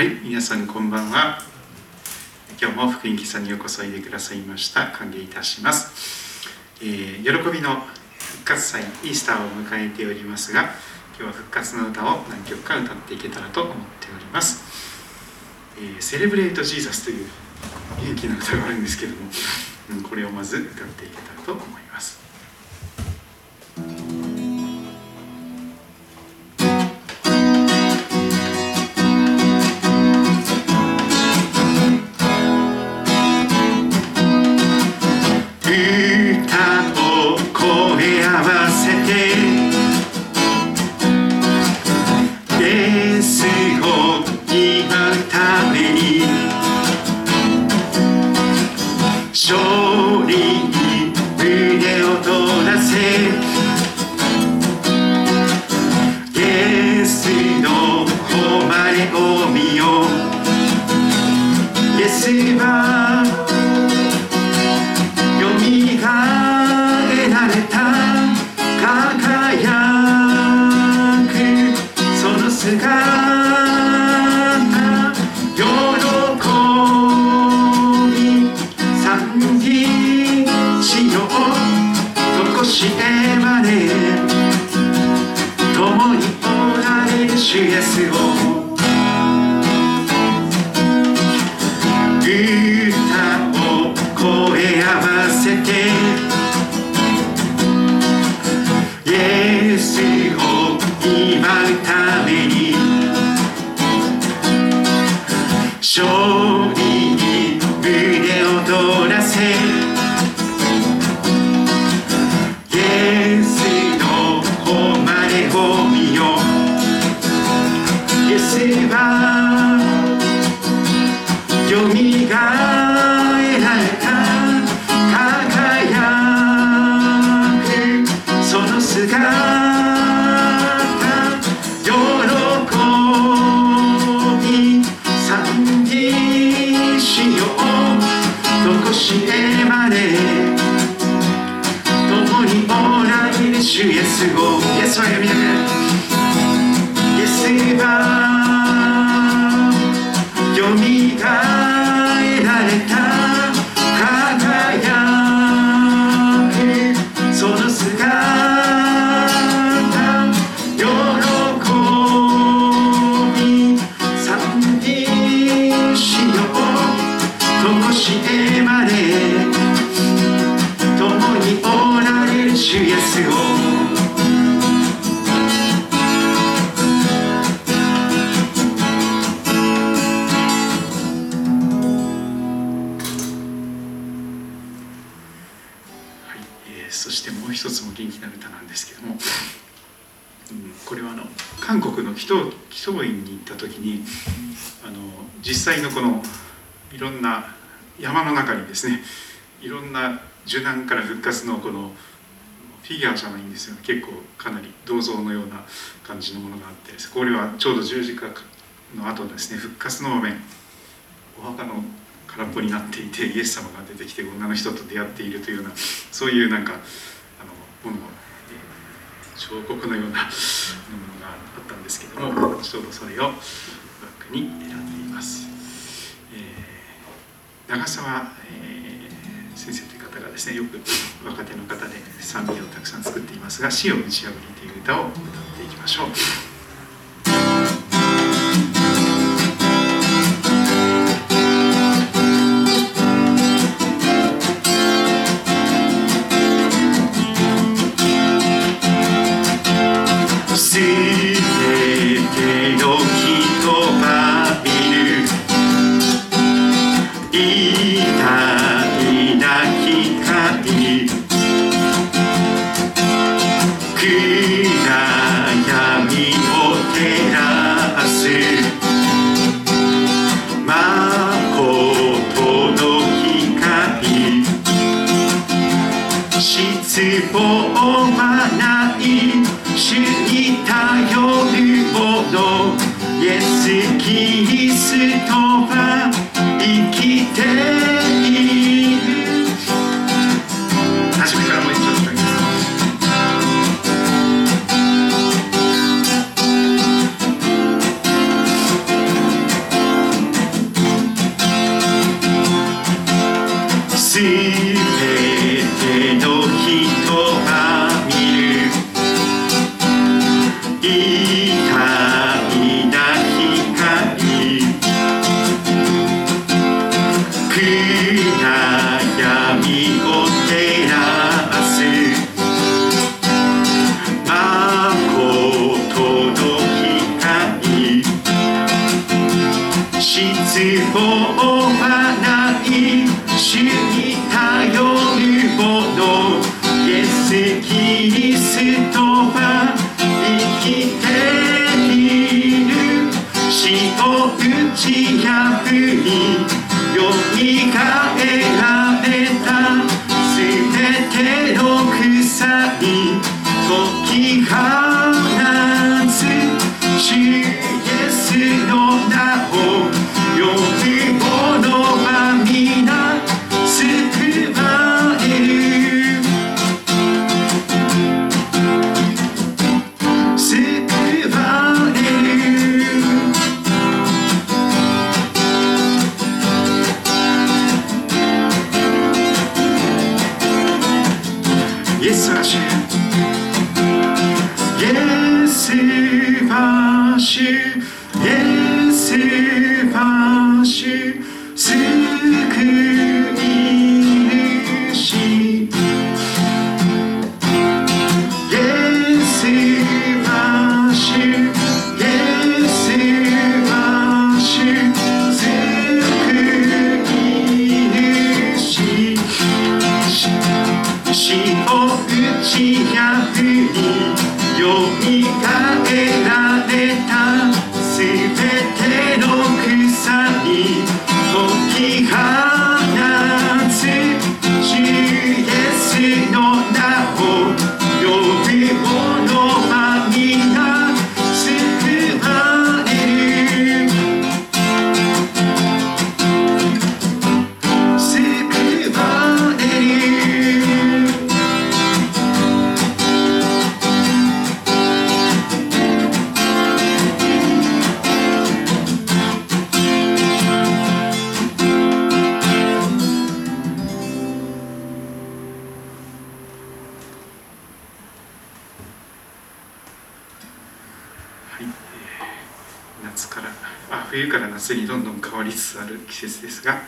はい皆さんこんばんは。今日も福音喫茶にようこそいでくださいました。歓迎いたします、えー、喜びの復活祭イースターを迎えておりますが今日は復活の歌を何曲か歌っていけたらと思っております、えー、セレブレイト・ジーザスという元気な歌があるんですけども、うん、これをまず歌っていけたらと思います。City. 受難から復活のこのフィギュアじゃないんですよ結構かなり銅像のような感じのものがあってこれはちょうど十字架の後ですね復活の場面お墓の空っぽになっていてイエス様が出てきて女の人と出会っているというようなそういうなんかあのもの、彫刻のようなものがあったんですけどもちょうどそれをバックに選んでいます。えー、長澤、えー、先生方がですねよく若手の方で賛美をたくさん作っていますが「死を打ち破り」という歌を歌っていきましょう。キリストは生きている。死と打ち破りよみがえら冬から夏にどんどん変わりつつある季節ですが、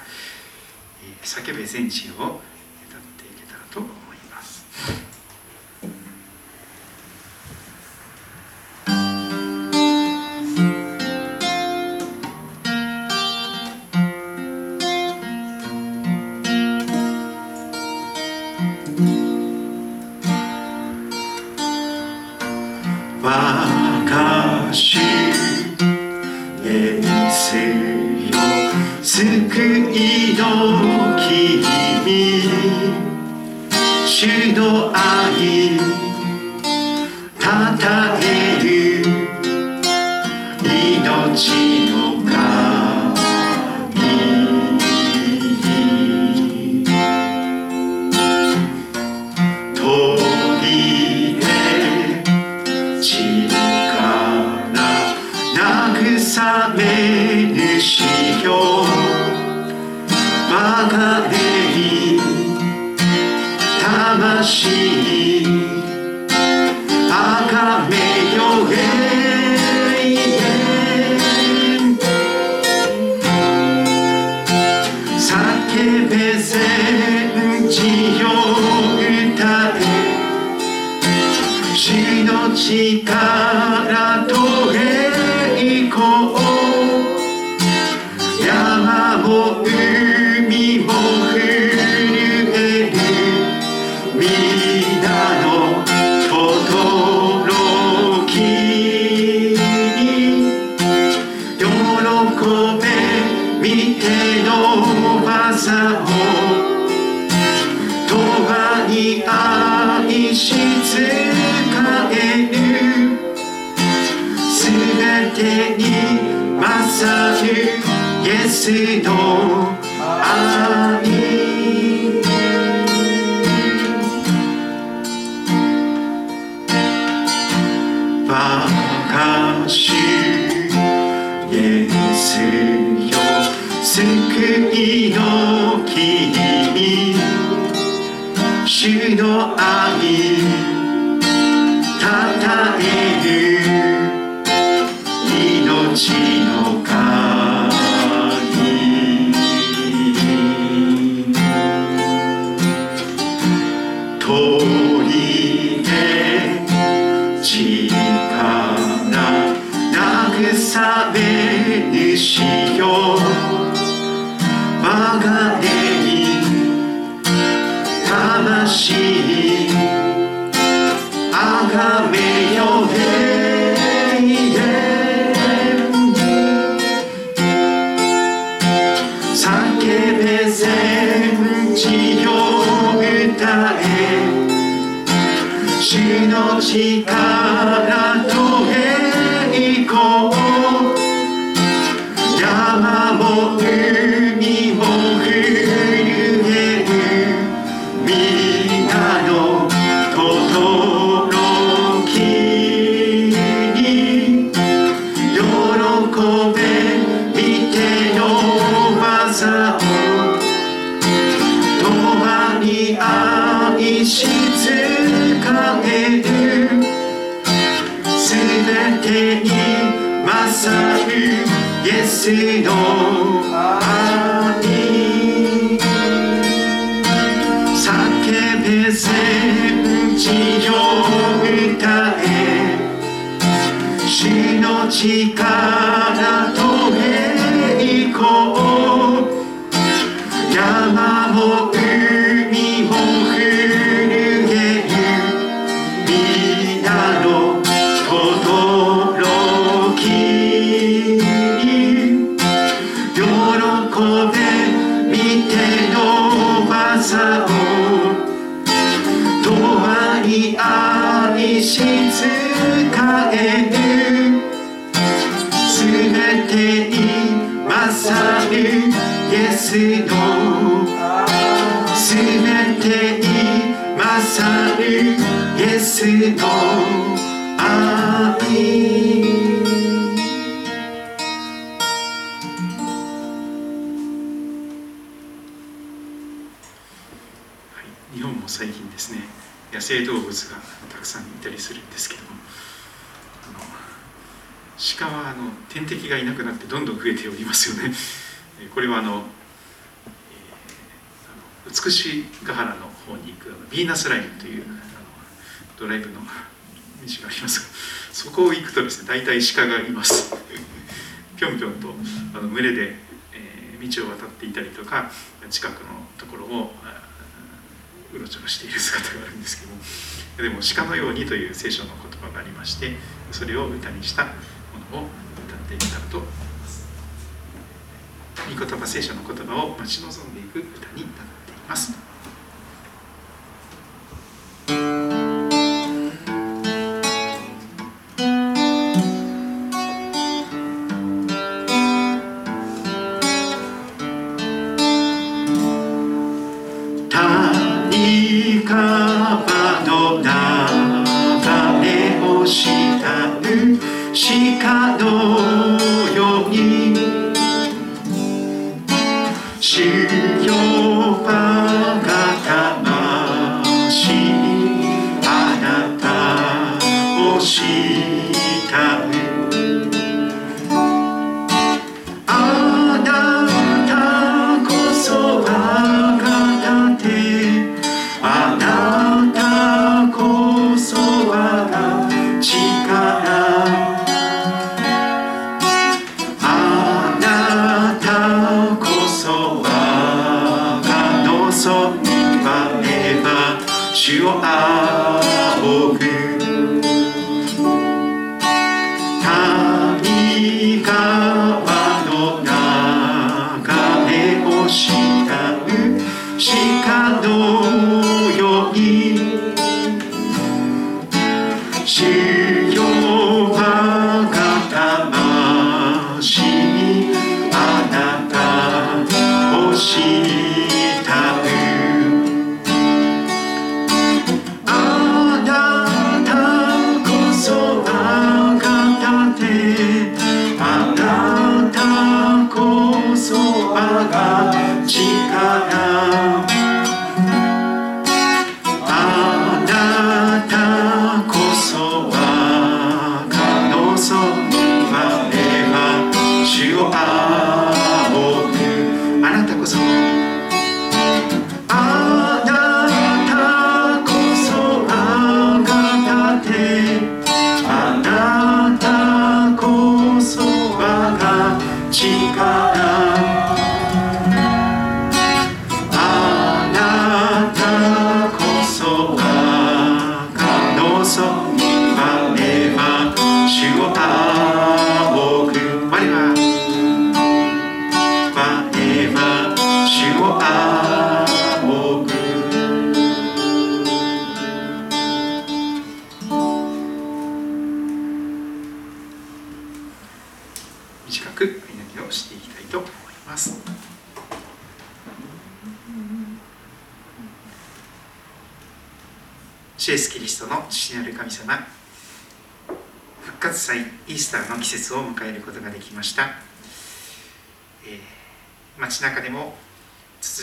えー、叫べ全地を Signore. れるすべてに勝るイエスの愛叫べ戦地を歌え主の力愛日本も最近ですね野生動物がたくさんいたりするんですけども鹿はあの天敵がいなくなってどんどん増えておりますよね。これはあの、美し原の方に行くあのビーナスラインドライブの道がありますがそこを行くとですね大体鹿がいます。ぴょんぴょんとあの群れで、えー、道を渡っていたりとか近くのところをうろちょろしている姿があるんですけどでも鹿のようにという聖書の言葉がありましてそれを歌にしたものを歌っていけたらと思います。御言葉聖書の言葉を待ち望んでいく歌になっています。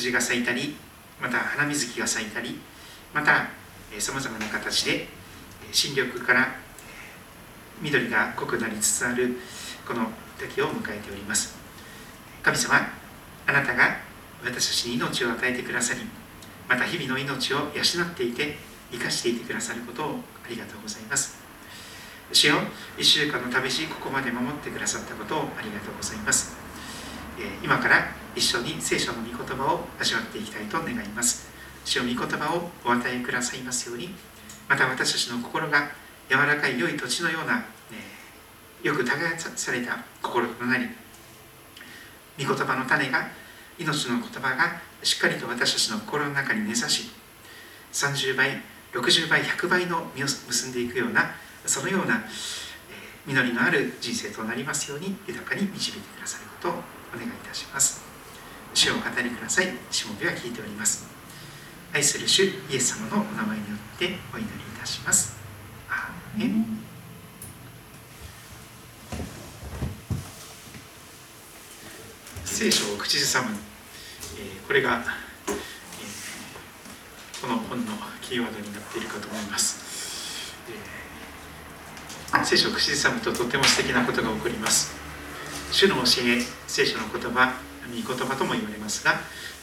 ツツジが咲いたりまた花水木が咲いたりまたさまざまな形で新緑から緑が濃くなりつつあるこの時を迎えております。神様あなたが私たちに命を与えてくださりまた日々の命を養っていて生かしていてくださることをありがとうございます。主よ1週間の試しここまで守ってくださったことをありがとうございます。今から一緒に聖書の御言葉を味わっていきたいと願います。主よ御言葉をお与えくださいますように。また私たちの心が柔らかい良い土地のような、えよく耕された心となり御言葉の種が命の言葉がしっかりと私たちの心の中に根ざし30倍60倍100倍の実を結んでいくようなそのような、実りのある人生となりますように豊かに導いてくださることをお願いいたします。主を語りください。しもべは聞いております。愛する主イエス様のお名前によってお祈りいたします。アーメン。聖書を口ずさむ、えこれが、えこの本のキーワードになっているかと思います、え聖書を口ずさむととても素敵なことが起こります。主の教え聖書の言葉御言葉とも言われますが、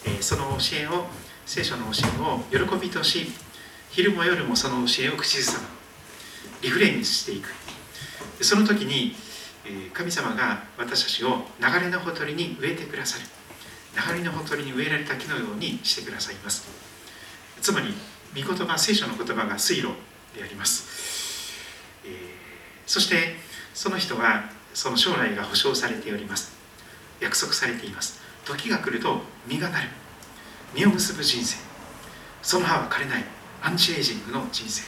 えその教えを聖書の教えを喜びとし昼も夜もその教えを口ずさむ。リフレインしていく。その時に神様が私たちを流れのほとりに植えてくださる。流れのほとりに植えられた木のようにしてくださいます。つまり御言葉聖書の言葉が水路であります、え、そしてその人はその将来が保証されております。約束されています。時が来ると実がなる。実を結ぶ人生。その葉は枯れない。アンチエイジングの人生。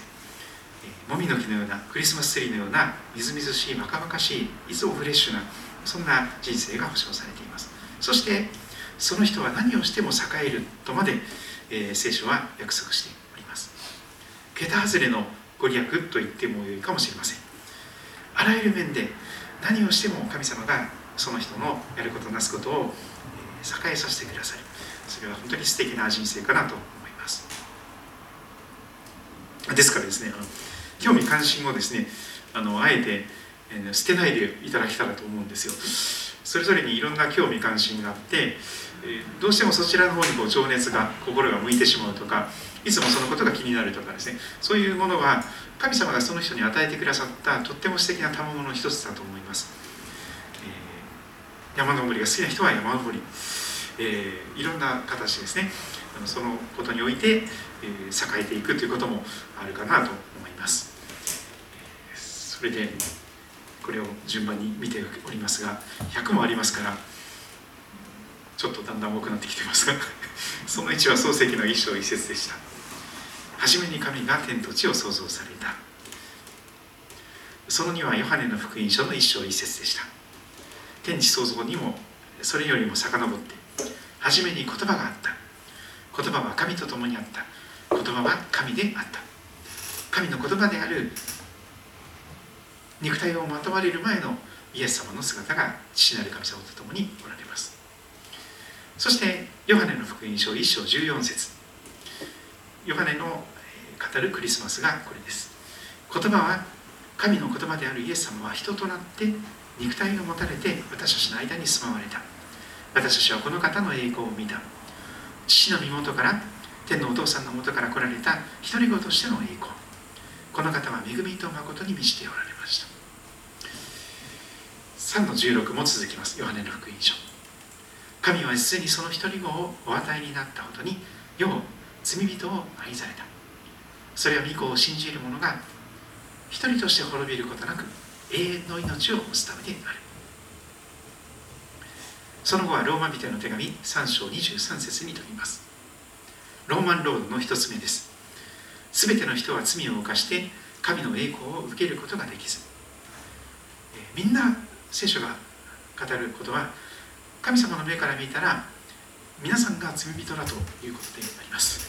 もみの木のようなクリスマスツリーのようなみずみずしい若々しいいつもフレッシュなそんな人生が保証されています。そしてその人は何をしても栄えるとまで、えー、聖書は約束しております。桁外れのご利益と言ってもよいかもしれません。あらゆる面で何をしても神様がその人のやることなすことを栄えさせてくださる。それは本当に素敵な人生かなと思います。ですからですね興味関心をですねあのあえて、え捨てないでいただけたらと思うんですよ。それぞれにいろんな興味関心があって、えどうしてもそちらの方にこう情熱が心が向いてしまうとかいつもそのことが気になるとかですね。そういうものは神様がその人に与えてくださったとっても素敵な賜物の一つだと思います、えー、山登りが好きな人は山登り。えー、いろんな形ですね。そのことにおいて、えー、栄えていくということもあるかなと思います。それでこれを順番に見ておりますが100もありますからちょっとだんだん多くなってきてますが その1は漱石の一章一節でした。初めに神が天と地を創造された。その2はヨハネの福音書の一章一節でした。天地創造にもそれよりも遡って初めに言葉があった。言葉は神と共にあった。言葉は神であった。神の言葉である肉体をまとわれる前のイエス様の姿が父なる神様と共におられます。そしてヨハネの福音書1章14節。ヨハネの語るクリスマスがこれです。言葉は神の言葉であるイエス様は人となって肉体を持たれて私たちの間に住まわれた。私たちはこの方の栄光を見た。父の身元から天のお父さんの元から来られた独り子としての栄光。この方は恵みと誠に満ちておられ3の16も続きます。ヨハネの福音書。神は実にその独り子をお与えになったほどに世を罪人を愛された。それは御子を信じる者が一人として滅びることなく永遠の命を持つためである。その後はローマ人の手紙3章23節にとります。ローマンロードの一つ目です。すべての人は罪を犯して神の栄光を受けることができず。みんな聖書が語ることは神様の目から見たら皆さんが罪人だということであります。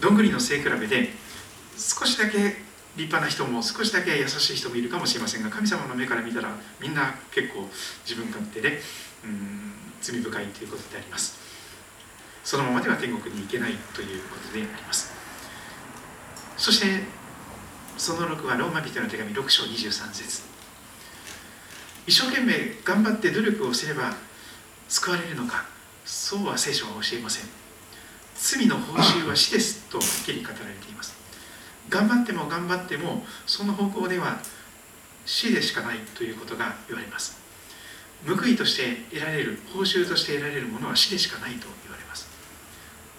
どんぐりの背比べで少しだけ立派な人も少しだけ優しい人もいるかもしれませんが神様の目から見たらみんな結構自分勝手でうん罪深いということであります。そのままでは天国に行けないということであります。そしてその6はローマ人の手紙6章23節。一生懸命頑張って努力をすれば救われるのか。そうは聖書は教えません。罪の報酬は死ですとはっきり語られています。頑張っても頑張ってもその方向では死でしかないということが言われます。報いとして得られる報酬として得られるものは死でしかないと言われます。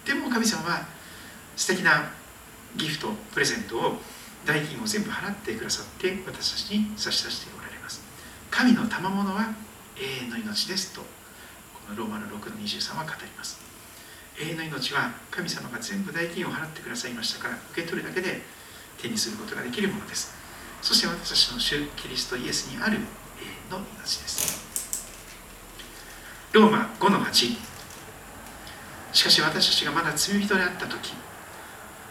でも神様は素敵なギフトプレゼントを代金を全部払ってくださって私たちに差し出しておられます。神の賜物は永遠の命ですとこのローマの6の23は語ります。永遠の命は神様が全部代金を払ってくださいましたから受け取るだけで手にすることができるものです。そして私たちの主キリストイエスにある永遠の命です。ローマ5の8しかし私たちがまだ罪人であった時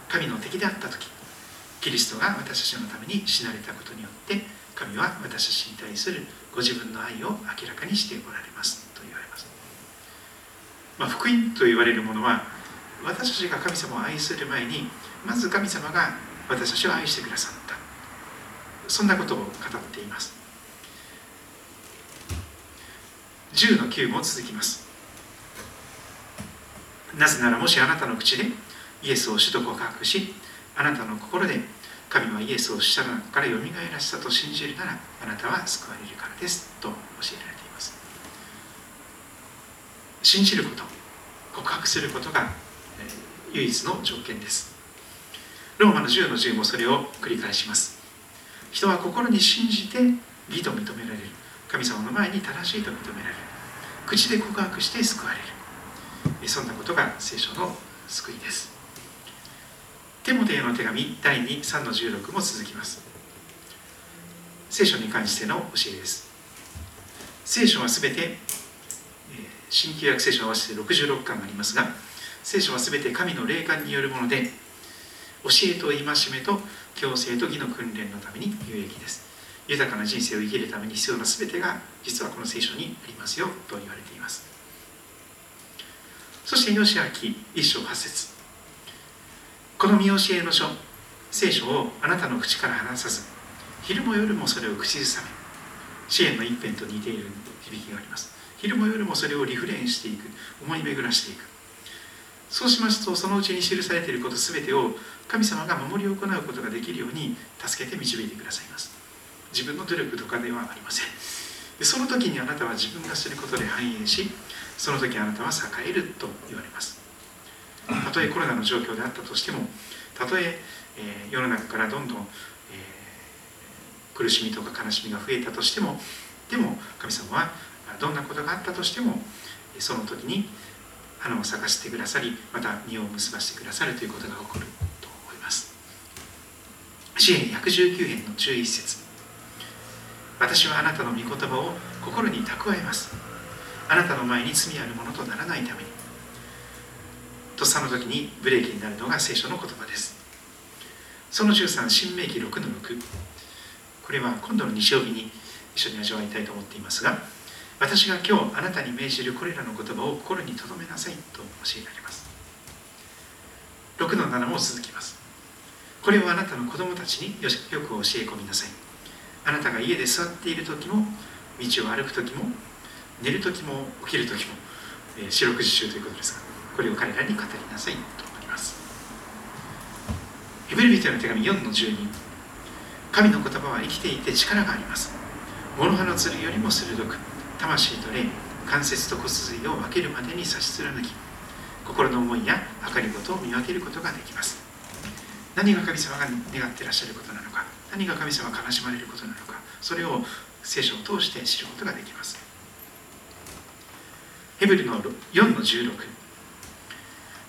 神の敵であった時キリストが私たちのために死なれたことによって神は私たちに対するご自分の愛を明らかにしておられますと言われます、まあ、福音と言われるものは私たちが神様を愛する前にまず神様が私たちを愛してくださった。そんなことを語っています。10の9も続きます。なぜならもしあなたの口でイエスを主と告白しあなたの心で神はイエスを死者の中からよみがえらせたと信じるならあなたは救われるからですと教えられています。信じること告白することが唯一の条件です。ローマの10の10もそれを繰り返します。人は心に信じて義と認められる。神様の前に正しいと認められる。口で告白して救われる。そんなことが聖書の救いです。テモテへの手紙第23の16も続きます。聖書に関しての教えです。聖書はすべて新旧約聖書合わせて66巻ありますが聖書はすべて神の霊感によるもので教えと戒めと強制と義の訓練のために有益です。豊かな人生を生きるために必要な全てが実はこの聖書にありますよと言われています。そしてヨシア記一章八節。この見教えの書聖書をあなたの口から離さず昼も夜もそれを口ずさめ支援の一辺と似ている響きがあります。昼も夜もそれをリフレインしていく思い巡らしていく。そうしますとそのうちに記されていること全てを神様が守り行うことができるように助けて導いてくださいます。自分の努力とかではありません。でその時にあなたは自分がすることで繁栄しその時あなたは栄えると言われます。たとえコロナの状況であったとしてもたとええー、世の中からどんどん、えー、苦しみとか悲しみが増えたとしてもでも神様はどんなことがあったとしてもその時に花を咲かせてくださりまた実を結ばせてくださるということが起こると思います。支援119編の11節。私はあなたの御言葉を心に蓄えます。あなたの前に罪あるものとならないために。とっさの時にブレーキになるのが聖書の言葉です。その13新明記6の6これは今度の日曜日に一緒に味わいたいと思っていますが私が今日あなたに命じるこれらの言葉を心に留めなさいと教えられます。6の7も続きます。これをあなたの子供たちによく教え込みなさい。あなたが家で座っている時も道を歩く時も寝る時も起きる時も、えー、四六時中ということですがこれを彼らに語りなさいとあります。ヘブル人への手紙4の12神の言葉は生きていて力があります。物葉の剣よりも鋭く魂と霊関節と骨髄を分けるまでに差し貫き心の思いや計りごとを見分けることができます。何が神様が願っていらっしゃることなのか何が神様が悲しまれることなのかそれを聖書を通して知ることができます。ヘブルの4の16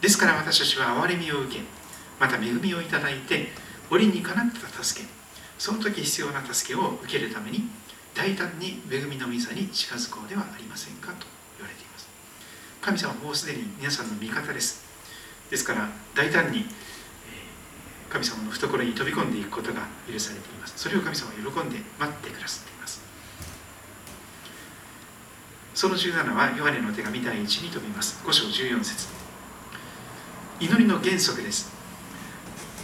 ですから私たちは憐れみを受けまた恵みをいただいて折にかなった助けその時必要な助けを受けるために大胆に恵みの御座に近づこうではありませんかと言われています。神様はもうすでに皆さんの味方です。ですから大胆に神様の懐に飛び込んでいくことが許されています。それを神様は喜んで待ってくださっています。その17はヨハネの手紙第1に飛びます。5章14節。祈りの原則です。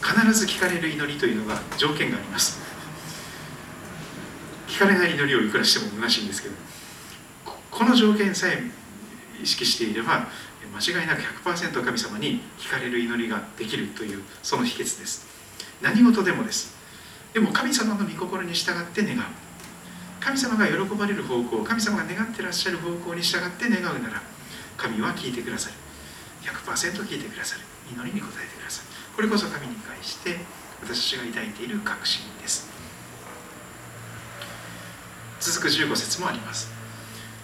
必ず聞かれる祈りというのが条件があります。聞かれない祈りをいくらしても虚しいんですけどこの条件さえ意識していれば間違いなく100%神様に聞かれる祈りができるというその秘訣です。何事でもです。でも神様の御心に従って願う。神様が喜ばれる方向神様が願ってらっしゃる方向に従って願うなら神は聞いてくださる100%聞いてくださる。祈りに応えてくださる。これこそ神に対して私たちが抱いている確信です。続く15節もあります。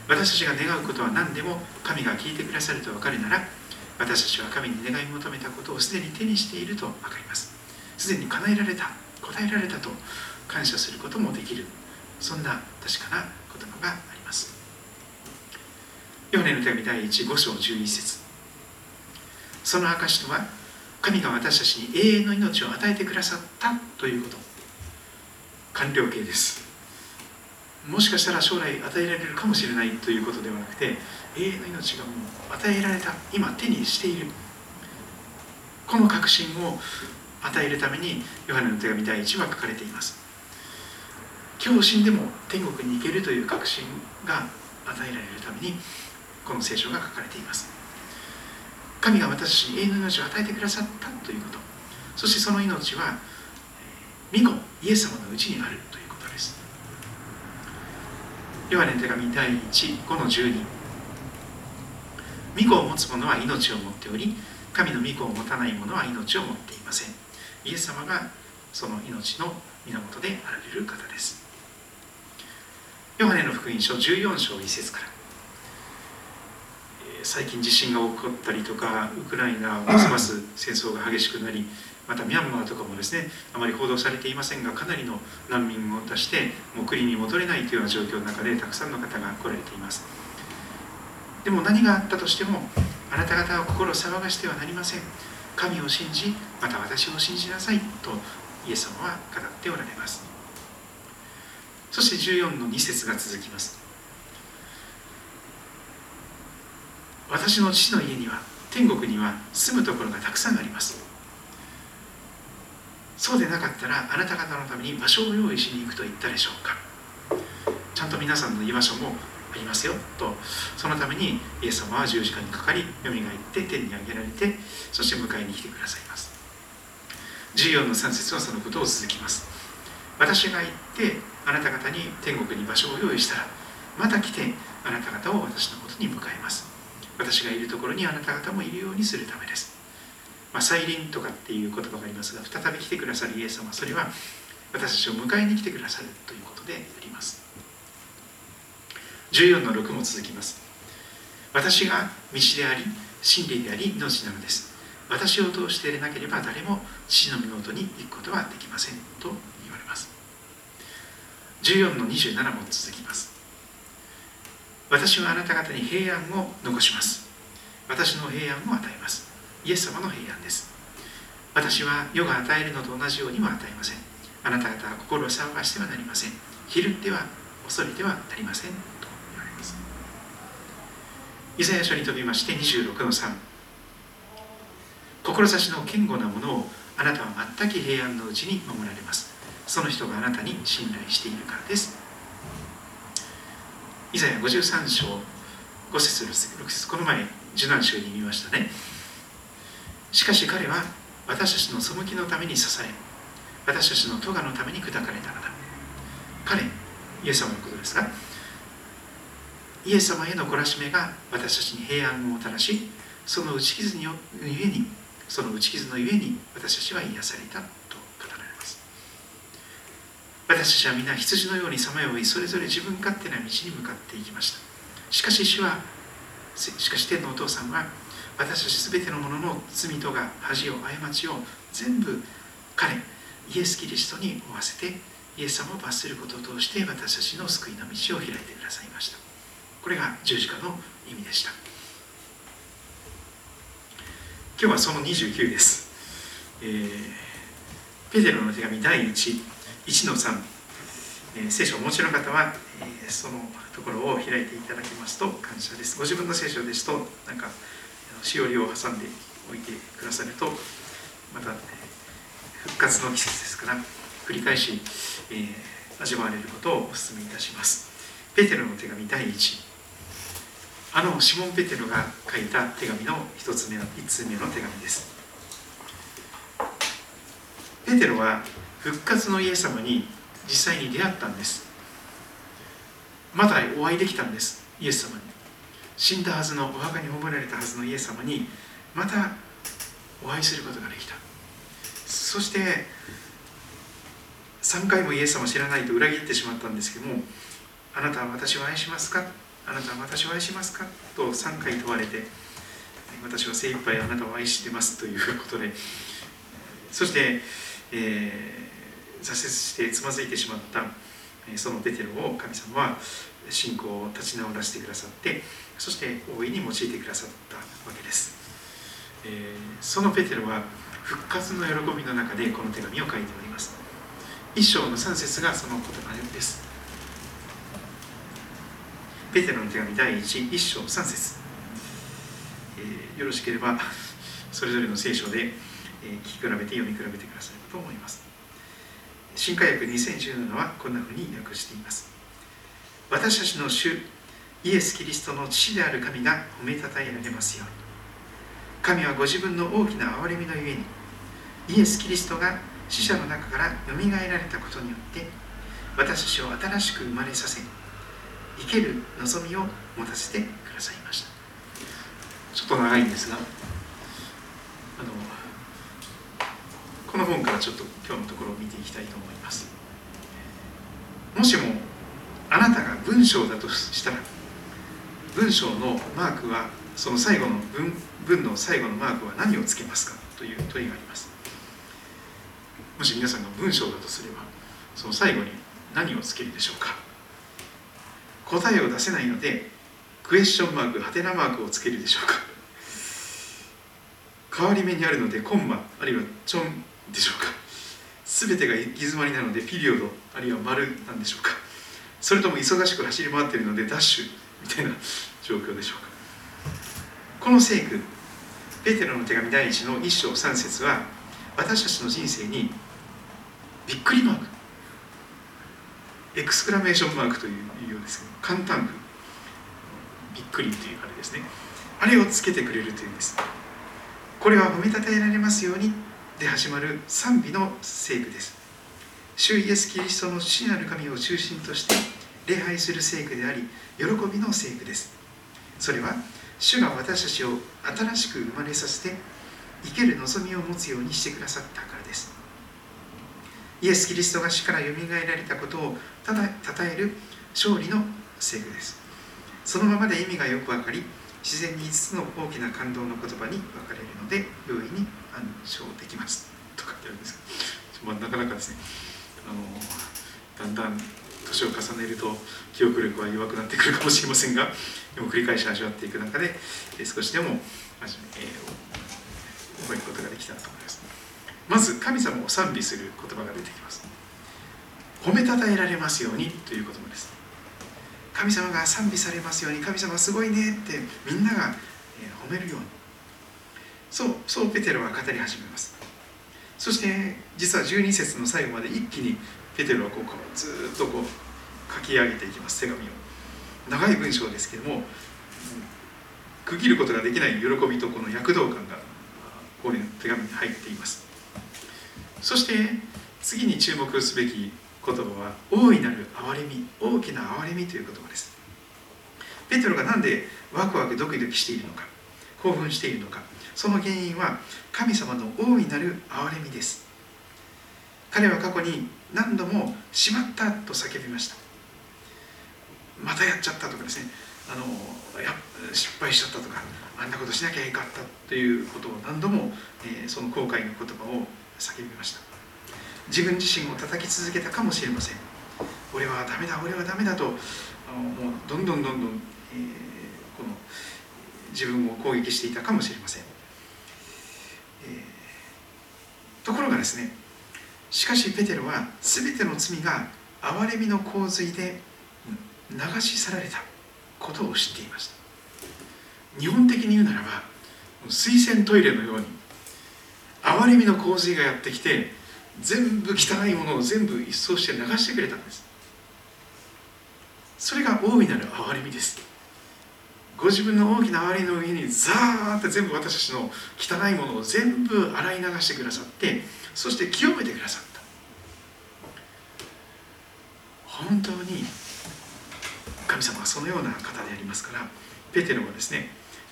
私たちが願うことは何でも神が聞いてくださると分かるなら私たちは神に願い求めたことをすでに手にしていると分かります。すでに叶えられた答えられたと感謝することもできる。そんな確かな言葉があります。ヨハネの手紙第15章11節。その証とは神が私たちに永遠の命を与えてくださったということ。完了形です。もしかしたら将来与えられるかもしれないということではなくて永遠の命がもう与えられた今手にしている。この確信を与えるためにヨハネの手紙第1話書かれています。今日死んでも天国に行けるという確信が与えられるためにこの聖書が書かれています。神が私に永遠の命を与えてくださったということ。そしてその命は御子イエス様のうちにあるということです。ヨハネの手紙第15の12御子を持つ者は命を持っており神の御子を持たない者は命を持っていません。イエス様がその命の源であられる方です。ヨハネの福音書14章1節から。最近地震が起こったりとかウクライナはますます戦争が激しくなりまたミャンマーとかもですねあまり報道されていませんがかなりの難民を出してもう国に戻れないというような状況の中でたくさんの方が来られています。でも何があったとしてもあなた方は心を騒がしてはなりません。神を信じまた私を信じなさいとイエス様は語っておられます。そして14の2節が続きます。私の父の家には天国には住むところがたくさんあります。そうでなかったらあなた方のために場所を用意しに行くと言ったでしょうか。ちゃんと皆さんの居場所もありますよ。とそのためにイエス様は十字架にかかりよみがえって天に上げられてそして迎えに来てくださいます。14の3節はそのことを続きます。私が行ってあなた方に天国に場所を用意したらまた来てあなた方を私のもとに迎えます。私がいるところにあなた方もいるようにするためです、まあ、再臨とかっていう言葉がありますが再び来てくださるイエス様それは私たちを迎えに来てくださるということであります。14の6も続きます。私が道であり真理であり命なのです。私を通してでなければ誰も父の身元に行くことはできませんと言われます。14の27も続きます。私はあなた方に平安を残します。私の平安を与えます。イエス様の平安です。私は世が与えるのと同じようには与えません。あなた方は心を騒がしてはなりません。昼っては恐れてはなりません。と言われます。イザヤ書に飛びまして26の3志の堅固なものをあなたは全く平安のうちに守られます。その人があなたに信頼しているからです。イザヤ53章5節6節この前受難週に見ましたね。しかし彼は私たちの背きのために刺され私たちの咎のために砕かれたのだ。彼イエス様のことですがイエス様への懲らしめが私たちに平安をもたらしその打ち傷にゆえにその打ち傷のゆえに私たちは癒された。私たちは皆羊のようにさまよいそれぞれ自分勝手な道に向かっていきました。しかし主はしかし天のお父さんは私たち全てのものの罪とが恥を過ちを全部彼イエス・キリストに負わせてイエス様を罰することを通して私たちの救いの道を開いてくださいました。これが十字架の意味でした。今日はその29です、えー、ペテロの手紙第1 1の3、聖書をお持ちの方は、そのところを開いていただきますと感謝です。ご自分の聖書ですとなんかしおりを挟んでおいてくださるとまた復活の季節ですから繰り返し、えー、味わわれることをお勧めいたします。ペテロの手紙第1あのシモン・ペテロが書いた手紙の1つ目の1通目の手紙です。ペテロは復活のイエス様に実際に出会ったんです。まだお会いできたんですイエス様に。死んだはずのお墓に葬られたはずのイエス様にまたお会いすることができた。そして3回もイエス様を知らないと裏切ってしまったんですけどもあなたは私を愛しますか？あなたは私を愛しますか？と3回問われて私は精一杯あなたを愛してますということで。そして、えー、挫折してつまずいてしまったそのペテロを神様は信仰を立ち直らせてくださってそして大いに用いてくださったわけです、えー、そのペテロは復活の喜びの中でこの手紙を書いております。一章の3節がその言葉です。ペテロの手紙第 1, 1章3節、えー、よろしければそれぞれの聖書で、えー、聞き比べて読み比べてくださると思います。新科学2017はこんなふうに訳しています。私たちの主イエス・キリストの父である神が褒めたたえられますように。神はご自分の大きな憐れみのゆえにイエス・キリストが死者の中からよみがえられたことによって私たちを新しく生まれさせ生ける望みを持たせてくださいました。ちょっと長いんですがあのこの本からちょっと今日のところを見ていきたいと思います。もしもあなたが文章だとしたら文章のマークはその最後の文文の最後のマークは何をつけますかという問いがあります。もし皆さんが文章だとすればその最後に何をつけるでしょうか。答えを出せないのでクエスチョンマークはてなマークをつけるでしょうか。変わり目にあるのでコンマあるいはチョンでしょうか。全てが行き詰まりなのでピリオドあるいは丸なんでしょうか。それとも忙しく走り回っているのでダッシュみたいな状況でしょうか。この聖句ペテロの手紙第1の1章3節は私たちの人生にびっくりマーク。エクスクラメーションマークというようですけど簡単句。びっくりというあれですね。あれをつけてくれるというんです。これは褒めたたえられますように。で始まる賛美の聖句です。主イエス・キリストの父なる神を中心として礼拝する聖句であり喜びの聖句です。それは主が私たちを新しく生まれさせて生ける望みを持つようにしてくださったからです。イエス・キリストが死からよみがえられたことをただ称える勝利の聖句です。そのままで意味がよくわかり自然に5つの大きな感動の言葉に分かれるので容易に暗唱できますとかってあるんですけど、まあ、なかなかですねあのだんだん年を重ねると記憶力は弱くなってくるかもしれませんがでも繰り返し味わっていく中で少しでも、えー、覚えることができたらと思います。まず神様を賛美する言葉が出てきます。褒めたたえられますようにという言葉です。神様が賛美されますように神様すごいねってみんなが褒めるようにそうそうペテロは語り始めます。そして実は12節の最後まで一気にペテロはこうずっとこう書き上げていきます手紙を。長い文章ですけども区切ることができない喜びとこの躍動感がこの手紙に入っています。そして次に注目すべき言葉は大いなる憐れみ大きな憐れみという言葉です。ペテロが何でワクワクドキドキしているのか興奮しているのかその原因は神様の大いなる憐れみです。彼は過去に何度も「しまった」と叫びました。またやっちゃったとかですね。あの失敗しちゃったとかあんなことしなきゃいかったということを何度も、えー、その後悔の言葉を叫びました。自分自身を叩き続けたかもしれません。俺はダメだ俺はダメだとあのもうどんどんどんどん、えー、この自分を攻撃していたかもしれません、えー、ところがですね。しかしペテロは全ての罪が憐れみの洪水で流し去られたことを知っていました。日本的に言うならば水洗トイレのように憐れみの洪水がやってきて全部汚いものを全部一掃して流してくれたんです。それが大いなる憐れみです。ご自分の大きな憐れみの上にザーって全部私たちの汚いものを全部洗い流してくださってそして清めてくださった。本当に神様はそのような方でありますからペテロはですね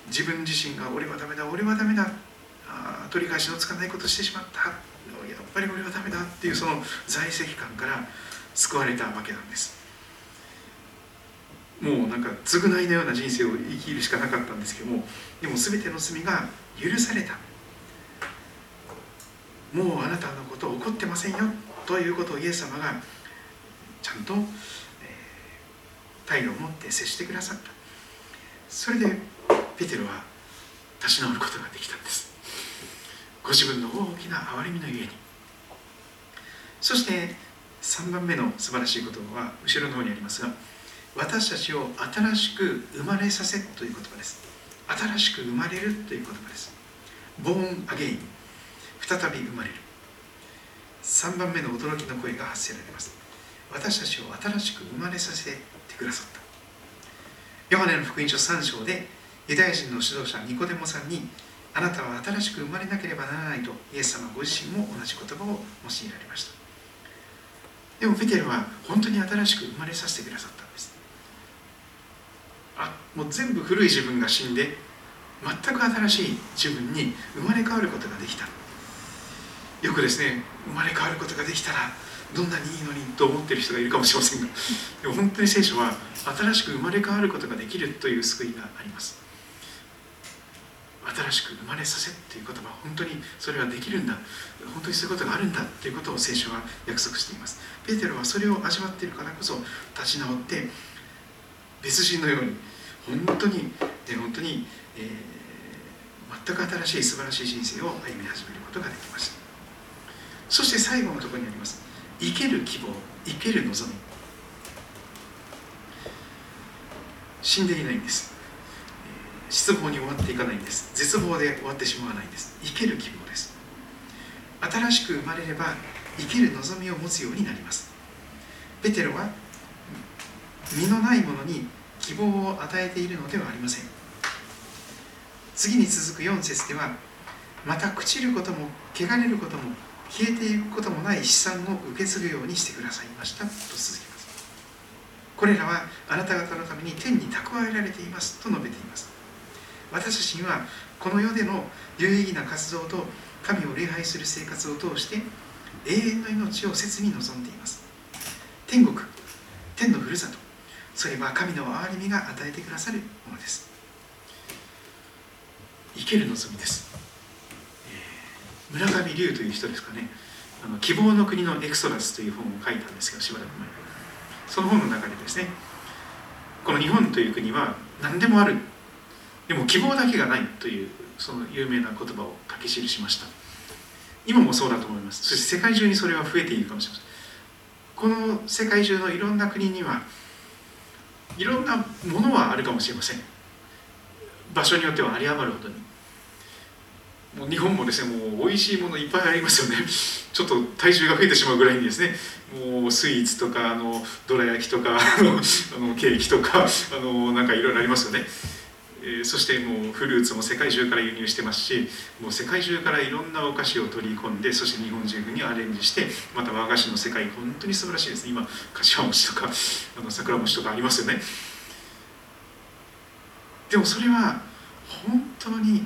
自分自身が俺はダメだ俺はダメだあ取り返しのつかないことしてしまったやっぱり俺はダメだっていうその在籍感から救われたわけなんです。もうなんか償いのような人生を生きるしかなかったんですけどもでも全ての罪が許された。もうあなたのことを怒ってませんよ。ということをイエス様がちゃんと、えー、態度を持って接してくださった。それでペテロは立ち直ることができたんです。ご自分の大きな憐れみのゆえに。そして3番目の素晴らしい言葉は後ろの方にありますが私たちを新しく生まれさせという言葉です。新しく生まれるという言葉です。ボーンアゲイン。再び生まれる。3番目の驚きの声が発せられます。私たちを新しく生まれさせてくださった。ヨハネの福音書3章でユダヤ人の指導者ニコデモさんにあなたは新しく生まれなければならないとイエス様ご自身も同じ言葉を用いられました。でもペテルは本当に新しく生まれさせてくださったんです。あもう全部古い自分が死んで全く新しい自分に生まれ変わることができた。よくですね生まれ変わることができたらどんなにいいのにと思ってる人がいるかもしれませんがでも本当に聖書は新しく生まれ変わることができるという救いがあります。新しく生まれさせっていう言葉本当にそれはできるんだ。本当にそういうことがあるんだということを聖書は約束しています。ペテロはそれを味わっているからこそ立ち直って別人のように本当に本当に、えー、全く新しい素晴らしい人生を歩み始めることができました。そして最後のところにあります。生ける希望生ける望み。死んでいないんです。失望に終わっていかないんです。絶望で終わってしまわないんです。生ける希望です。新しく生まれれば生きる望みを持つようになります。ペテロは身のないものに希望を与えているのではありません。次に続く4節ではまた朽ちることも汚れることも消えていくこともない資産を受け継ぐようにしてくださいました。と続きます。これらはあなた方のために天に蓄えられていますと述べています。私たちにはこの世での有意義な活動と神を礼拝する生活を通して永遠の命を切に望んでいます。天国天のふるさとそれは神の憐れみが与えてくださるものです。生ける望みです。村上龍という人ですかね「あの希望の国のエクソダス」という本を書いたんですけどしばらく前その本の中でですねこの日本という国は何でもある。でも希望だけがないというその有名な言葉を書き記しました。今もそうだと思います。そして世界中にそれは増えているかもしれません。この世界中のいろんな国にはいろんなものはあるかもしれません。場所によっては有り余るほどに。もう日本もですねもう美味しいものいっぱいありますよね。ちょっと体重が増えてしまうぐらいにですねもうスイーツとかあのどら焼きとか あのケーキとかあのなんかいろいろありますよね、えー、そしてもうフルーツも世界中から輸入してますしもう世界中からいろんなお菓子を取り込んでそして日本人風にアレンジしてまた和菓子の世界本当に素晴らしいですね。今柏餅とか あの桜餅とかありますよね。でもそれは本当に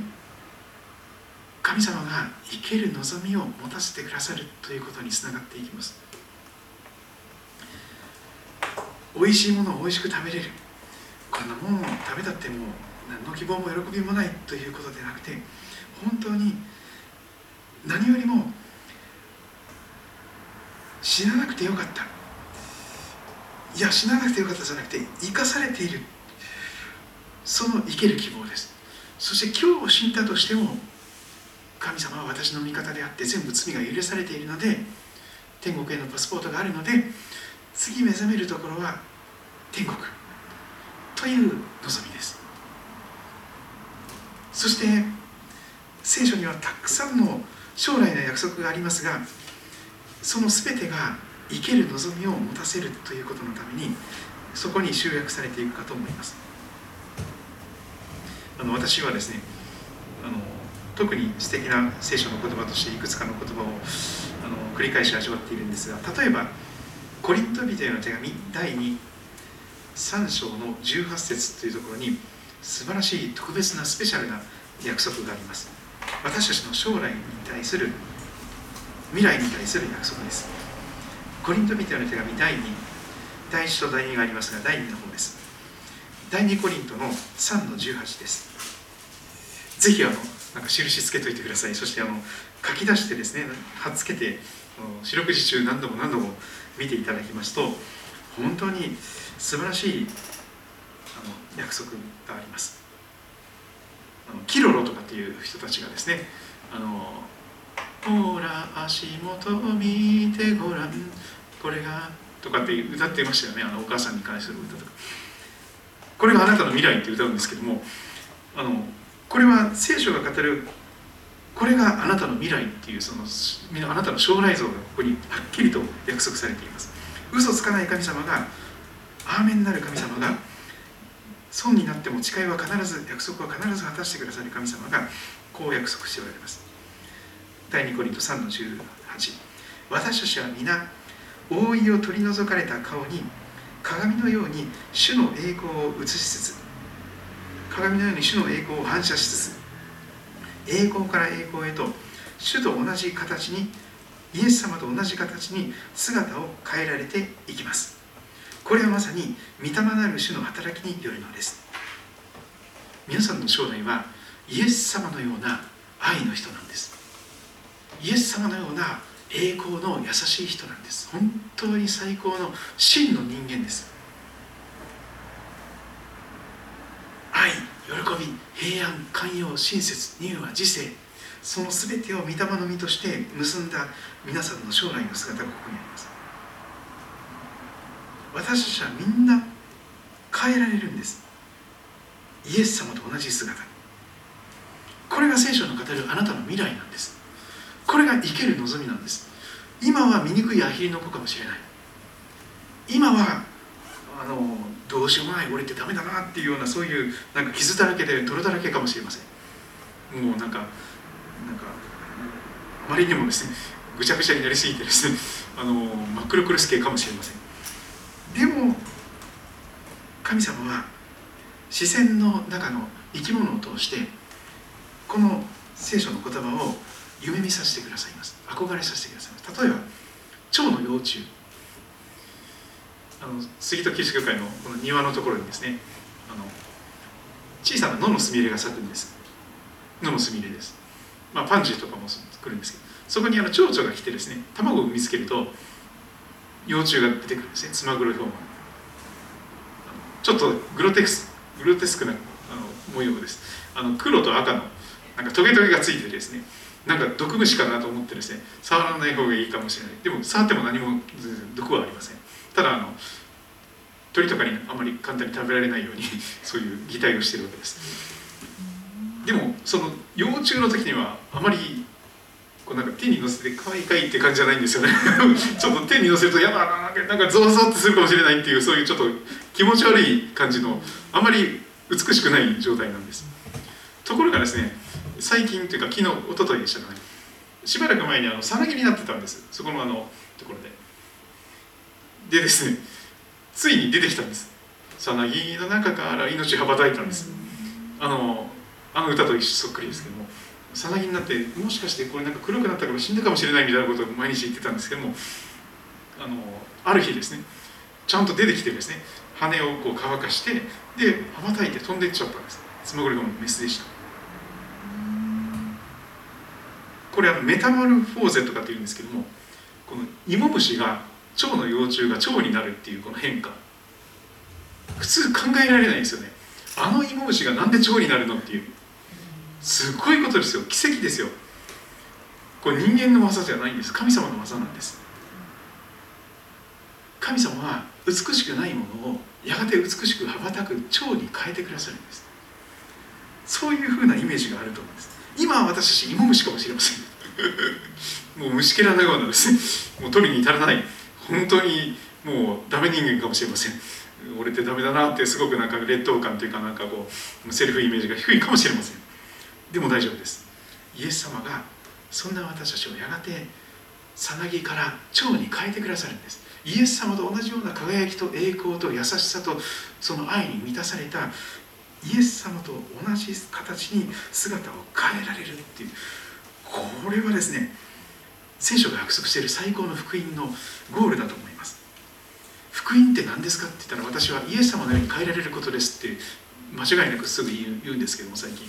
神様が生ける望みを持たせてくださるということにつながっていきます。美味しいものを美味しく食べれる。こんなものを食べたってもう何の希望も喜びもないということでなくて本当に何よりも死ななくてよかった。いや死ななくてよかったじゃなくて生かされている。その生ける希望です。そして今日死んだとしても神様は私の味方であって全部罪が許されているので天国へのパスポートがあるので次目覚めるところは天国。という望みです。そして聖書にはたくさんの将来の約束がありますがその全てが生ける望みを持たせるということのためにそこに集約されていくかと思います。あの私はですねあの特に素敵な聖書の言葉としていくつかの言葉をあの繰り返し味わっているんですが例えばコリント人への手紙第23章の18節というところに素晴らしい特別なスペシャルな約束があります。私たちの将来に対する未来に対する約束です。コリント人への手紙第2第1と第2がありますが第2の方です。第2コリントの3の18です。ぜひあのなんか印つけといてください。そしてあの書き出してですね貼っつけて四六時中何度も何度も見ていただきますと本当に素晴らしいあの約束があります。あのキロロとかっていう人たちがですねあのほら足元を見てごらん。これがとかって歌っていましたよね。あのお母さんに関する歌とか。これがあなたの未来って歌うんですけどもあのこれは聖書が語る。これがあなたの未来っていうそのあなたの将来像がここにはっきりと約束されています。嘘つかない神様がアーメンなる神様が損になっても誓いは必ず約束は必ず果たしてくださる神様がこう約束しておられます。第2コリント3の18私たちは皆覆いを取り除かれた顔に鏡のように主の栄光を映しつつ鏡のように主の栄光を反射しつつ栄光から栄光へと主と同じ形にイエス様と同じ形に姿を変えられていきます。これはまさに御霊なる主の働きによるのです。皆さんの将来はイエス様のような愛の人なんです。イエス様のような栄光の優しい人なんです。本当に最高の真の人間です。愛喜び平安寛容親切乳和自制その全てを御霊の実として結んだ皆さんの将来の姿がここにあります。私たちはみんな変えられるんです。イエス様と同じ姿。これが聖書の語るあなたの未来なんです。これが生ける望みなんです。今は醜いアヒルの子かもしれない。今はあのどうしようもない俺ってダメだなっていうようなそういうなんか傷だらけで泥だらけかもしれません。もうなんかなんかあまりにもですねぐちゃぐちゃになりすぎてですねあの真っ黒クロス系かもしれません。でも神様は視線の中の生き物を通してこの聖書の言葉を夢見させてくださいます。憧れさせてくださいます。例えば蝶の幼虫。あの杉戸キリスト教会のこの庭のところにですねあの小さな野のすみれが咲くんです。野のすみれです、まあ、パンジーとかも来るんですけどそこにあの蝶々が来てですね卵を産みつけると幼虫が出てくるんですね。つまぐろ表ちょっとグロテクスグロテスクなあの模様です。あの黒と赤のなんかトゲトゲがついてですねなんか毒虫かなと思ってですね触らない方がいいかもしれない。でも触っても何も毒はありません。ただあの鳥とかにあまり簡単に食べられないように そういう擬態をしてるわけです。でもその幼虫の時にはあまりこうなんか手に乗せて可愛いかいって感じじゃないんですよね。ちょっと手に乗せるとやだななんかゾワゾワってするかもしれないっていうそういうちょっと気持ち悪い感じのあまり美しくない状態なんです。ところがですね最近というか昨日一昨日でしたかね。しばらく前にあのさなぎになってたんです。そこのあのところで。でですねついに出てきたんです。さなぎの中から命羽ばたいたんです。あのあの歌とそっくりですけどもさなぎになってもしかしてこれなんか黒くなったから死んだかもしれないみたいなことを毎日言ってたんですけどもあのある日ですねちゃんと出てきてですね羽をこう乾かしてで羽ばたいて飛んでいっちゃったんです。つまぐりがメスでした。これはメタモルフォーゼとかっていうんですけどもこの芋虫が蝶の幼虫が蝶になるっていうこの変化。普通考えられないですよね。あの芋虫がなんで蝶になるのっていう。すごいことですよ。奇跡ですよ。これ人間の技じゃないんです。神様の技なんです。神様は美しくないものをやがて美しく羽ばたく蝶に変えてくださるんです。そういうふうなイメージがあると思うんです。今は私たち芋虫かもしれません。もう虫けらのようなですね。もう取りに至らない。本当にもうダメ人間かもしれません。俺ってダメだなってすごくなんか劣等感というかなんかこうセルフイメージが低いかもしれません。でも大丈夫です。イエス様がそんな私たちをやがてさなぎから蝶に変えてくださるんです。イエス様と同じような輝きと栄光と優しさとその愛に満たされた。イエス様と同じ形に姿を変えられるっていう。これはですね聖書が約束している最高の福音のゴールだと思います。福音って何ですかって言ったら私はイエス様のように変えられることですって間違いなくすぐ言うんですけども最近。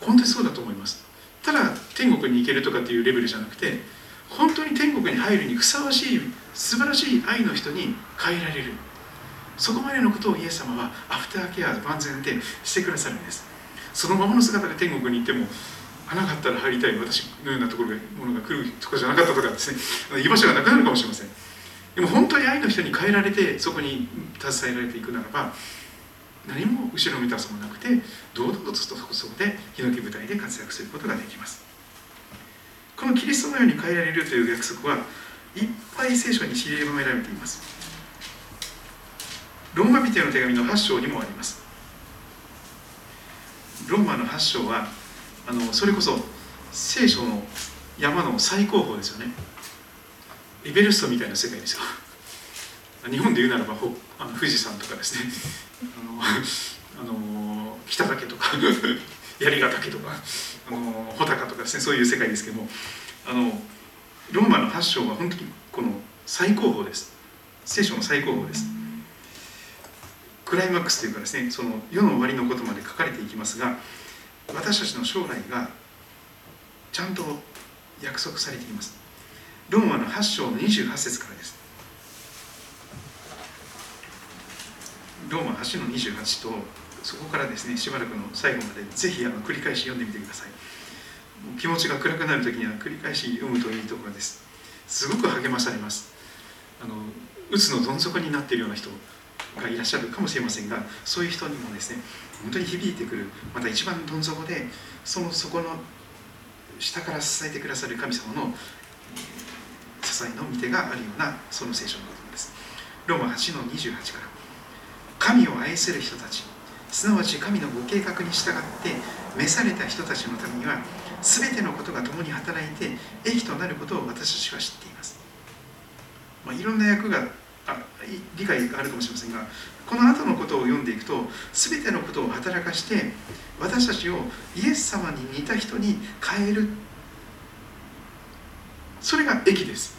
本当にそうだと思います。ただ天国に行けるとかっていうレベルじゃなくて本当に天国に入るにふさわしい素晴らしい愛の人に変えられる。そこまでのことをイエス様はアフターケア万全でしてくださるんです。そのままの姿で天国に行っても穴があったら入りたい私のようなところがものが来るとこじゃなかったとかですね。居場所がなくなるかもしれません。でも本当に愛の人に変えられてそこに携えられていくならば何も後ろめたさもなくて堂々とそこそこでヒノキ舞台で活躍することができます。このキリストのように変えられるという約束はいっぱい聖書に知りめられています。ローマ人への手紙の8章にもあります。ローマの8章はあのそれこそ聖書の山の最高峰ですよね。エベレストみたいな世界ですよ。日本で言うならばあの富士山とかですね。あの あの北岳とか 槍ヶ岳とかあの穂高とかですね。そういう世界ですけども。あのローマの8章は本当にこの最高峰です。聖書の最高峰です。クライマックスというかですねその世の終わりのことまで書かれていきますが私たちの将来がちゃんと約束されています。ローマの8章の28節からです。ローマ8の28とそこからですねしばらくの最後までぜひあの繰り返し読んでみてください。気持ちが暗くなる時には繰り返し読むといいところです。すごく励まされます。あのうつのどん底になっているような人。がいらっしゃるかもしれませんがそういう人にもですね本当に響いてくるまた一番どん底でその底の下から支えてくださる神様の支えの御手があるようなその聖書のことです。ローマ8の28から神を愛する人たちすなわち神のご計画に従って召された人たちのためには全てのことが共に働いて益となることを私たちは知っています、まあ、いろんな役があ理解があるかもしれませんがこの後のことを読んでいくと全てのことを働かして私たちをイエス様に似た人に変える。それが益です。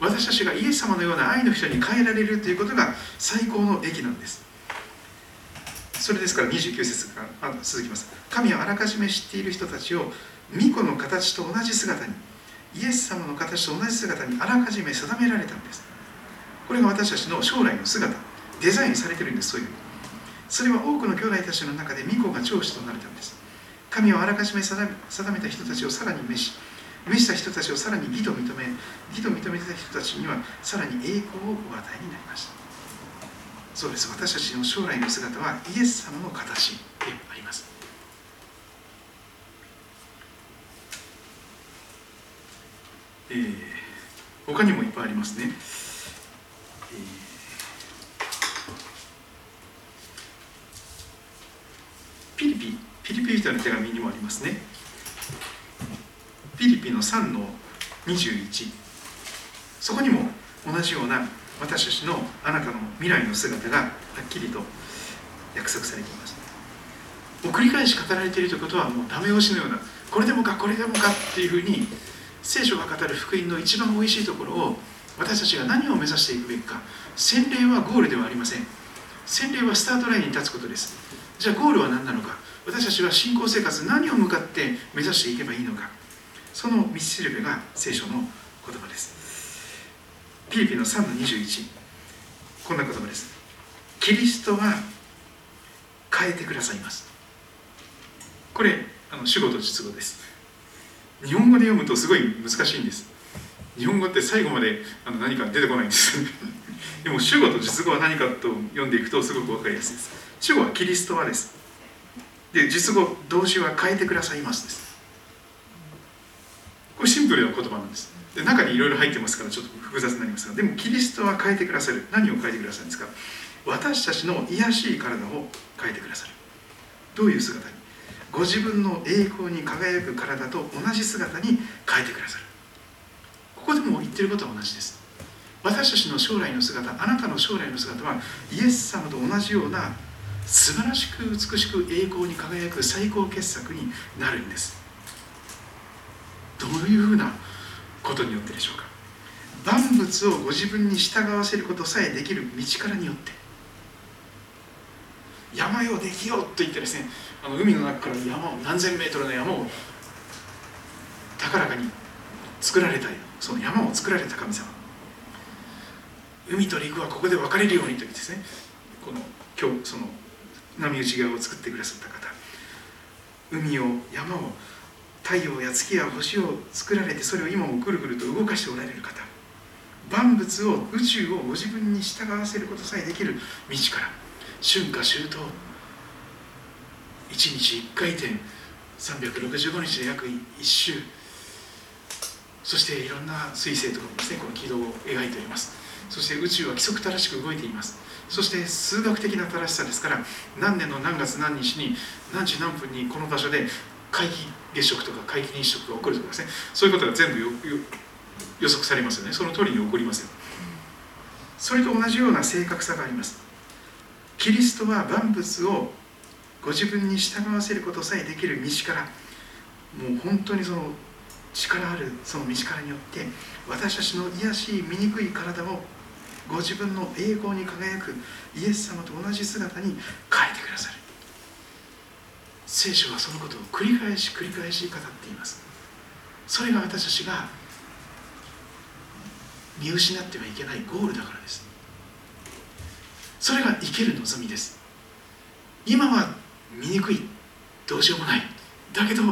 私たちがイエス様のような愛の人に変えられるということが最高の益なんです。それですから29節から続きます。神はあらかじめ知っている人たちを巫女の形と同じ姿にイエス様の形と同じ姿にあらかじめ定められたんです。これが私たちの将来の姿デザインされてるんですそういう。それは多くの兄弟たちの中で巫女が長子となれたんです。神はあらかじめ定めた人たちをさらに召し召した人たちをさらに義と認め義と認めた人たちにはさらに栄光をお与えになりました。そうです。私たちの将来の姿はイエス様の形であります。えー、他にもいっぱいありますね、えー、ピリピピリピ人の手紙にもありますね。ピリピの3の21そこにも同じような私たちのあなたの未来の姿がはっきりと約束されています。もう繰り返し語られているということはもうダメ押しのようなこれでもかこれでもかっていうふうに聖書が語る福音の一番おいしいところを私たちが何を目指していくべきか洗礼はゴールではありません。洗礼はスタートラインに立つことです。じゃあゴールは何なのか。私たちは信仰生活何を向かって目指していけばいいのか。その道しるべが聖書の言葉です。ピリピの3の21こんな言葉です。キリストは変えてくださいます。これあの主語と実語です。日本語で読むとすごい難しいんです。日本語って最後まであの何か出てこないんです。でも主語と実語は何かと読んでいくとすごく分かりやすいです。主語はキリストはです。で実語動詞は変えてくださいますです。これシンプルな言葉なんです。で中にいろいろ入ってますからちょっと複雑になりますが。でもキリストは変えてくださる。何を変えてくださるんですか？私たちの癒しい体を変えてくださる。どういう姿に？ご自分の栄光に輝く体と同じ姿に変えてくださる。ここでも言ってることは同じです。私たちの将来の姿あなたの将来の姿はイエス様と同じような素晴らしく美しく栄光に輝く最高傑作になるんです。どういうふうなことによってでしょうか。万物をご自分に従わせることさえできる道からによって。山よできようと言ってですねあの海の中から山を何千メートルの山を高らかに作られたその山を作られた神様。海と陸はここで分かれるようにと言ってですねこの今日その波打ち側を作ってくださった方。海を山を太陽や月や星を作られてそれを今もぐるぐると動かしておられる方。万物を宇宙をご自分に従わせることさえできる道から。春夏秋冬。1日1回転。365日で約1周そしていろんな彗星とかもですねこの軌道を描いております。そして宇宙は規則正しく動いています。そして数学的な正しさですから何年の何月何日に何時何分にこの場所で皆既月食とか皆既日食が起こるとかですね。そういうことが全部予測されますよね。その通りに起こりますよ。それと同じような正確さがあります。キリストは万物をご自分に従わせることさえできる道からもう本当にその力あるその道からによって私たちの癒しい醜い体をご自分の栄光に輝くイエス様と同じ姿に変えてくださる聖書はそのことを繰り返し繰り返し語っています。それが私たちが見失ってはいけないゴールだからです。それが生ける望みです。今は醜い。どうしようもない。だけど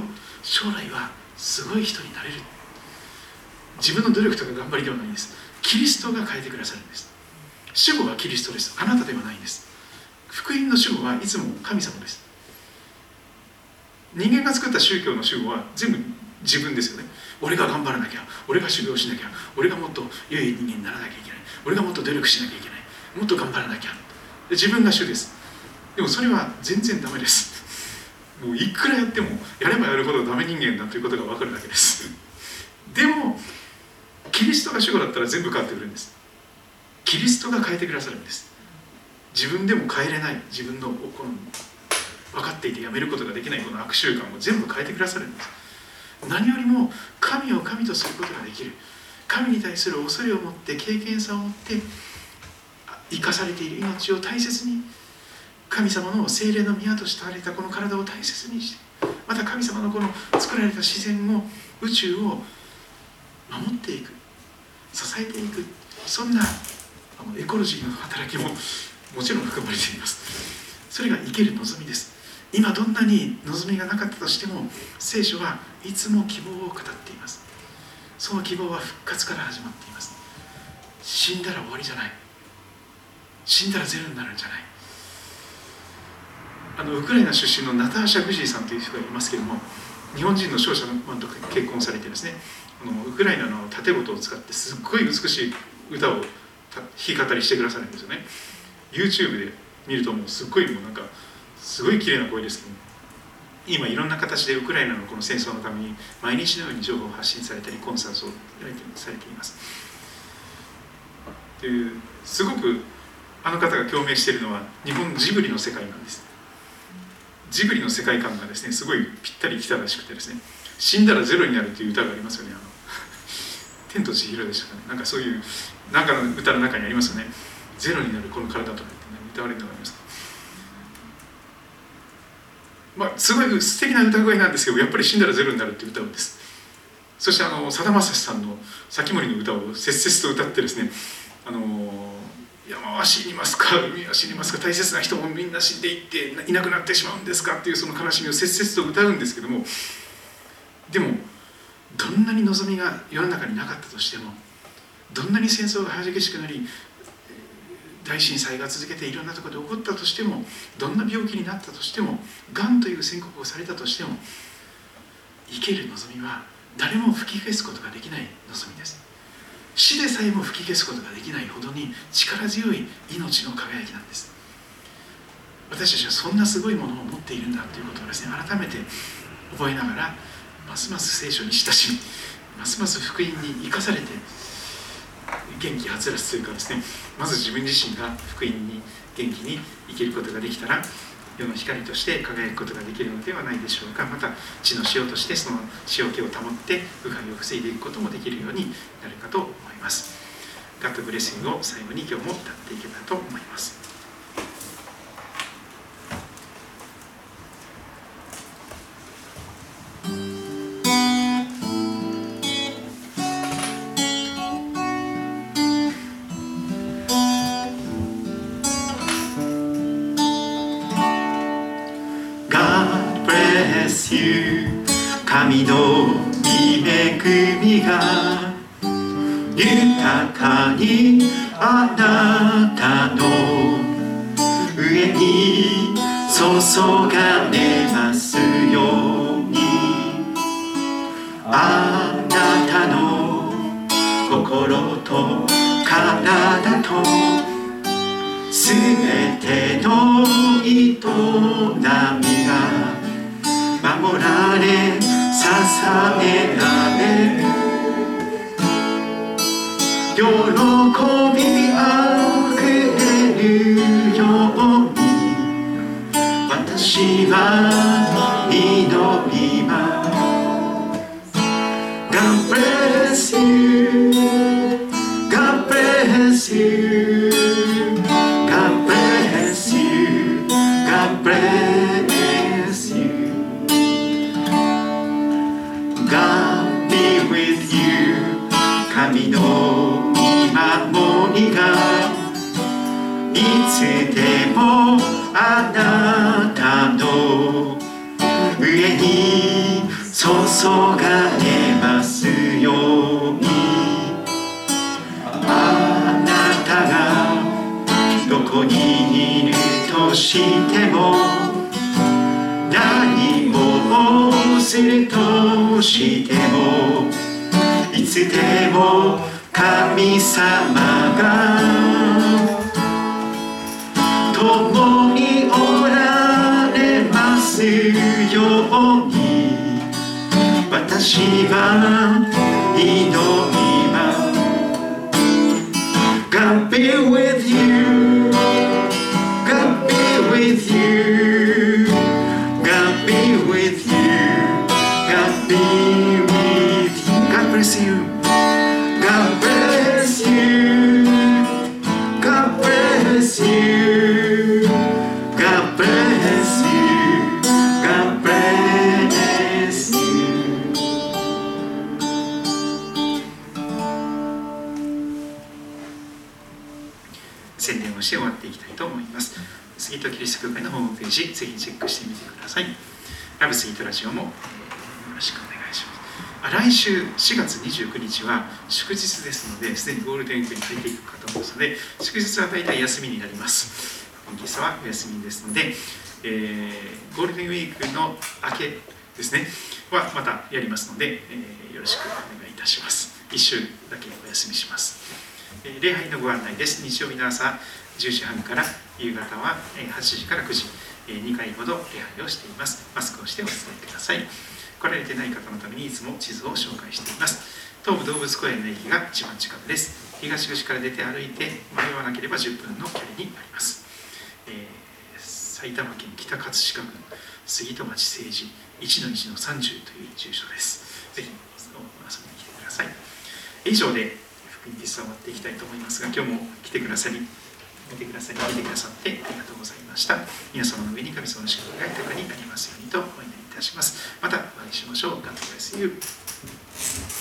将来はすごい人になれる。自分の努力とか頑張りではないです。キリストが変えてくださるんです。主語はキリストです。あなたではないんです。福音の主語はいつも神様です。人間が作った宗教の主語は全部自分ですよね。俺が頑張らなきゃ俺が修行しなきゃ俺がもっと良い人間にならなきゃいけない。俺がもっと努力しなきゃいけない。もっと頑張らなきゃ。自分が主です。でもそれは全然ダメです。もういくらやってもやればやるほどダメ人間だということが分かるだけです。でもキリストが主語だったら全部変わってくるんです。キリストが変えてくださるんです。自分でも変えれない。自分のこの分かっていてやめることができないこの悪習慣を全部変えてくださるんです。何よりも神を神とすることができる。神に対する恐れを持って経験さを持って生かされている。命を大切に。神様の精霊の宮としてあれたこの体を大切にして。また神様のこの作られた自然を宇宙を守っていく。支えていく。そんなあのエコロジーの働きももちろん含まれています。それが生ける望みです。今どんなに望みがなかったとしても聖書はいつも希望を語っています。その希望は復活から始まっています。死んだら終わりじゃない。死んだらゼロになるんじゃない。あのウクライナ出身のナターシャ・グジーさんという人がいますけれども日本人の商社のマンと結婚されてですね。のウクライナの盾事を使ってすっごい美しい歌を弾き語りしてくださるんですよね。YouTube で見るともうすっごいもうなんかすごい綺麗な声ですけど今いろんな形でウクライナのこの戦争のために毎日のように情報を発信されたりコンサートをされています。ですごくあの方が共鳴しているのは日本ジブリの世界なんです。ジブリの世界観がですねすごいぴったりきたらしくてですね死んだらゼロになるという歌がありますよねあの。天と千尋でしたかね。なんかそういうなんかの歌の中にありますよね。ゼロになるこの体とかって、ね、歌われるのがあります。まあすごい素敵な歌声なんですけどやっぱり死んだらゼロになるっていう歌うんです。そしてあのさだまさしさんの「先森の歌」を切々と歌ってですねあの山は死にますか海は死にますか大切な人もみんな死んでいっていなくなってしまうんですかっていうその悲しみを切々と歌うんですけどもでもどんなに望みが世の中になかったとしてもどんなに戦争が激しくなり大震災が続けていろんなところで起こったとしてもどんな病気になったとしてもがんという宣告をされたとしても生ける望みは誰も吹き消すことができない望みです。死でさえも吹き消すことができないほどに力強い命の輝きなんです。私たちはそんなすごいものを持っているんだということをですね改めて覚えながらますます聖書に親しみますます福音に生かされて元気はつらつというかですねまず自分自身が福音に元気に生きることができたら世の光として輝くことができるのではないでしょうか。また地の塩としてその塩気を保って腐敗を防いでいくこともできるようになるかと思います。ガッドブレッシングを最後に今日も歌っていけたらと思います。注が共におられますように。私は祈ります。God be with スト教会のホームページぜひチェックしてみてください。ラブスイートラジオもよろしくお願いします。あ来週4月29日は祝日ですのですでにゴールデンウィークに入っていくかと思いますので祝日は大体休みになります。本日はお休みですので、えーゴールデンウィークの明けですねはまたやりますので、えーよろしくお願いいたします。1週だけお休みします、えー礼拝のご案内です。日曜日の朝10時半から夕方は8時から9時2回ほど礼拝をしています。マスクをしてお伝えください。来られてない方のためにいつも地図を紹介しています。東武動物公園の駅が一番近くです。東口から出て歩いて迷わなければ10分の距離にあります、えー埼玉県北葛飾郡杉戸町政治1の1の30という住所です。ぜひ遊びに来てください。以上で福音ティスを終わっていきたいと思いますが今日も来てくださり見てくださり見てくださってありがとうございました。皆様の上に神様の祝福が豊かになりますようにとお祈りいたしますまたお会いしましょう God bless you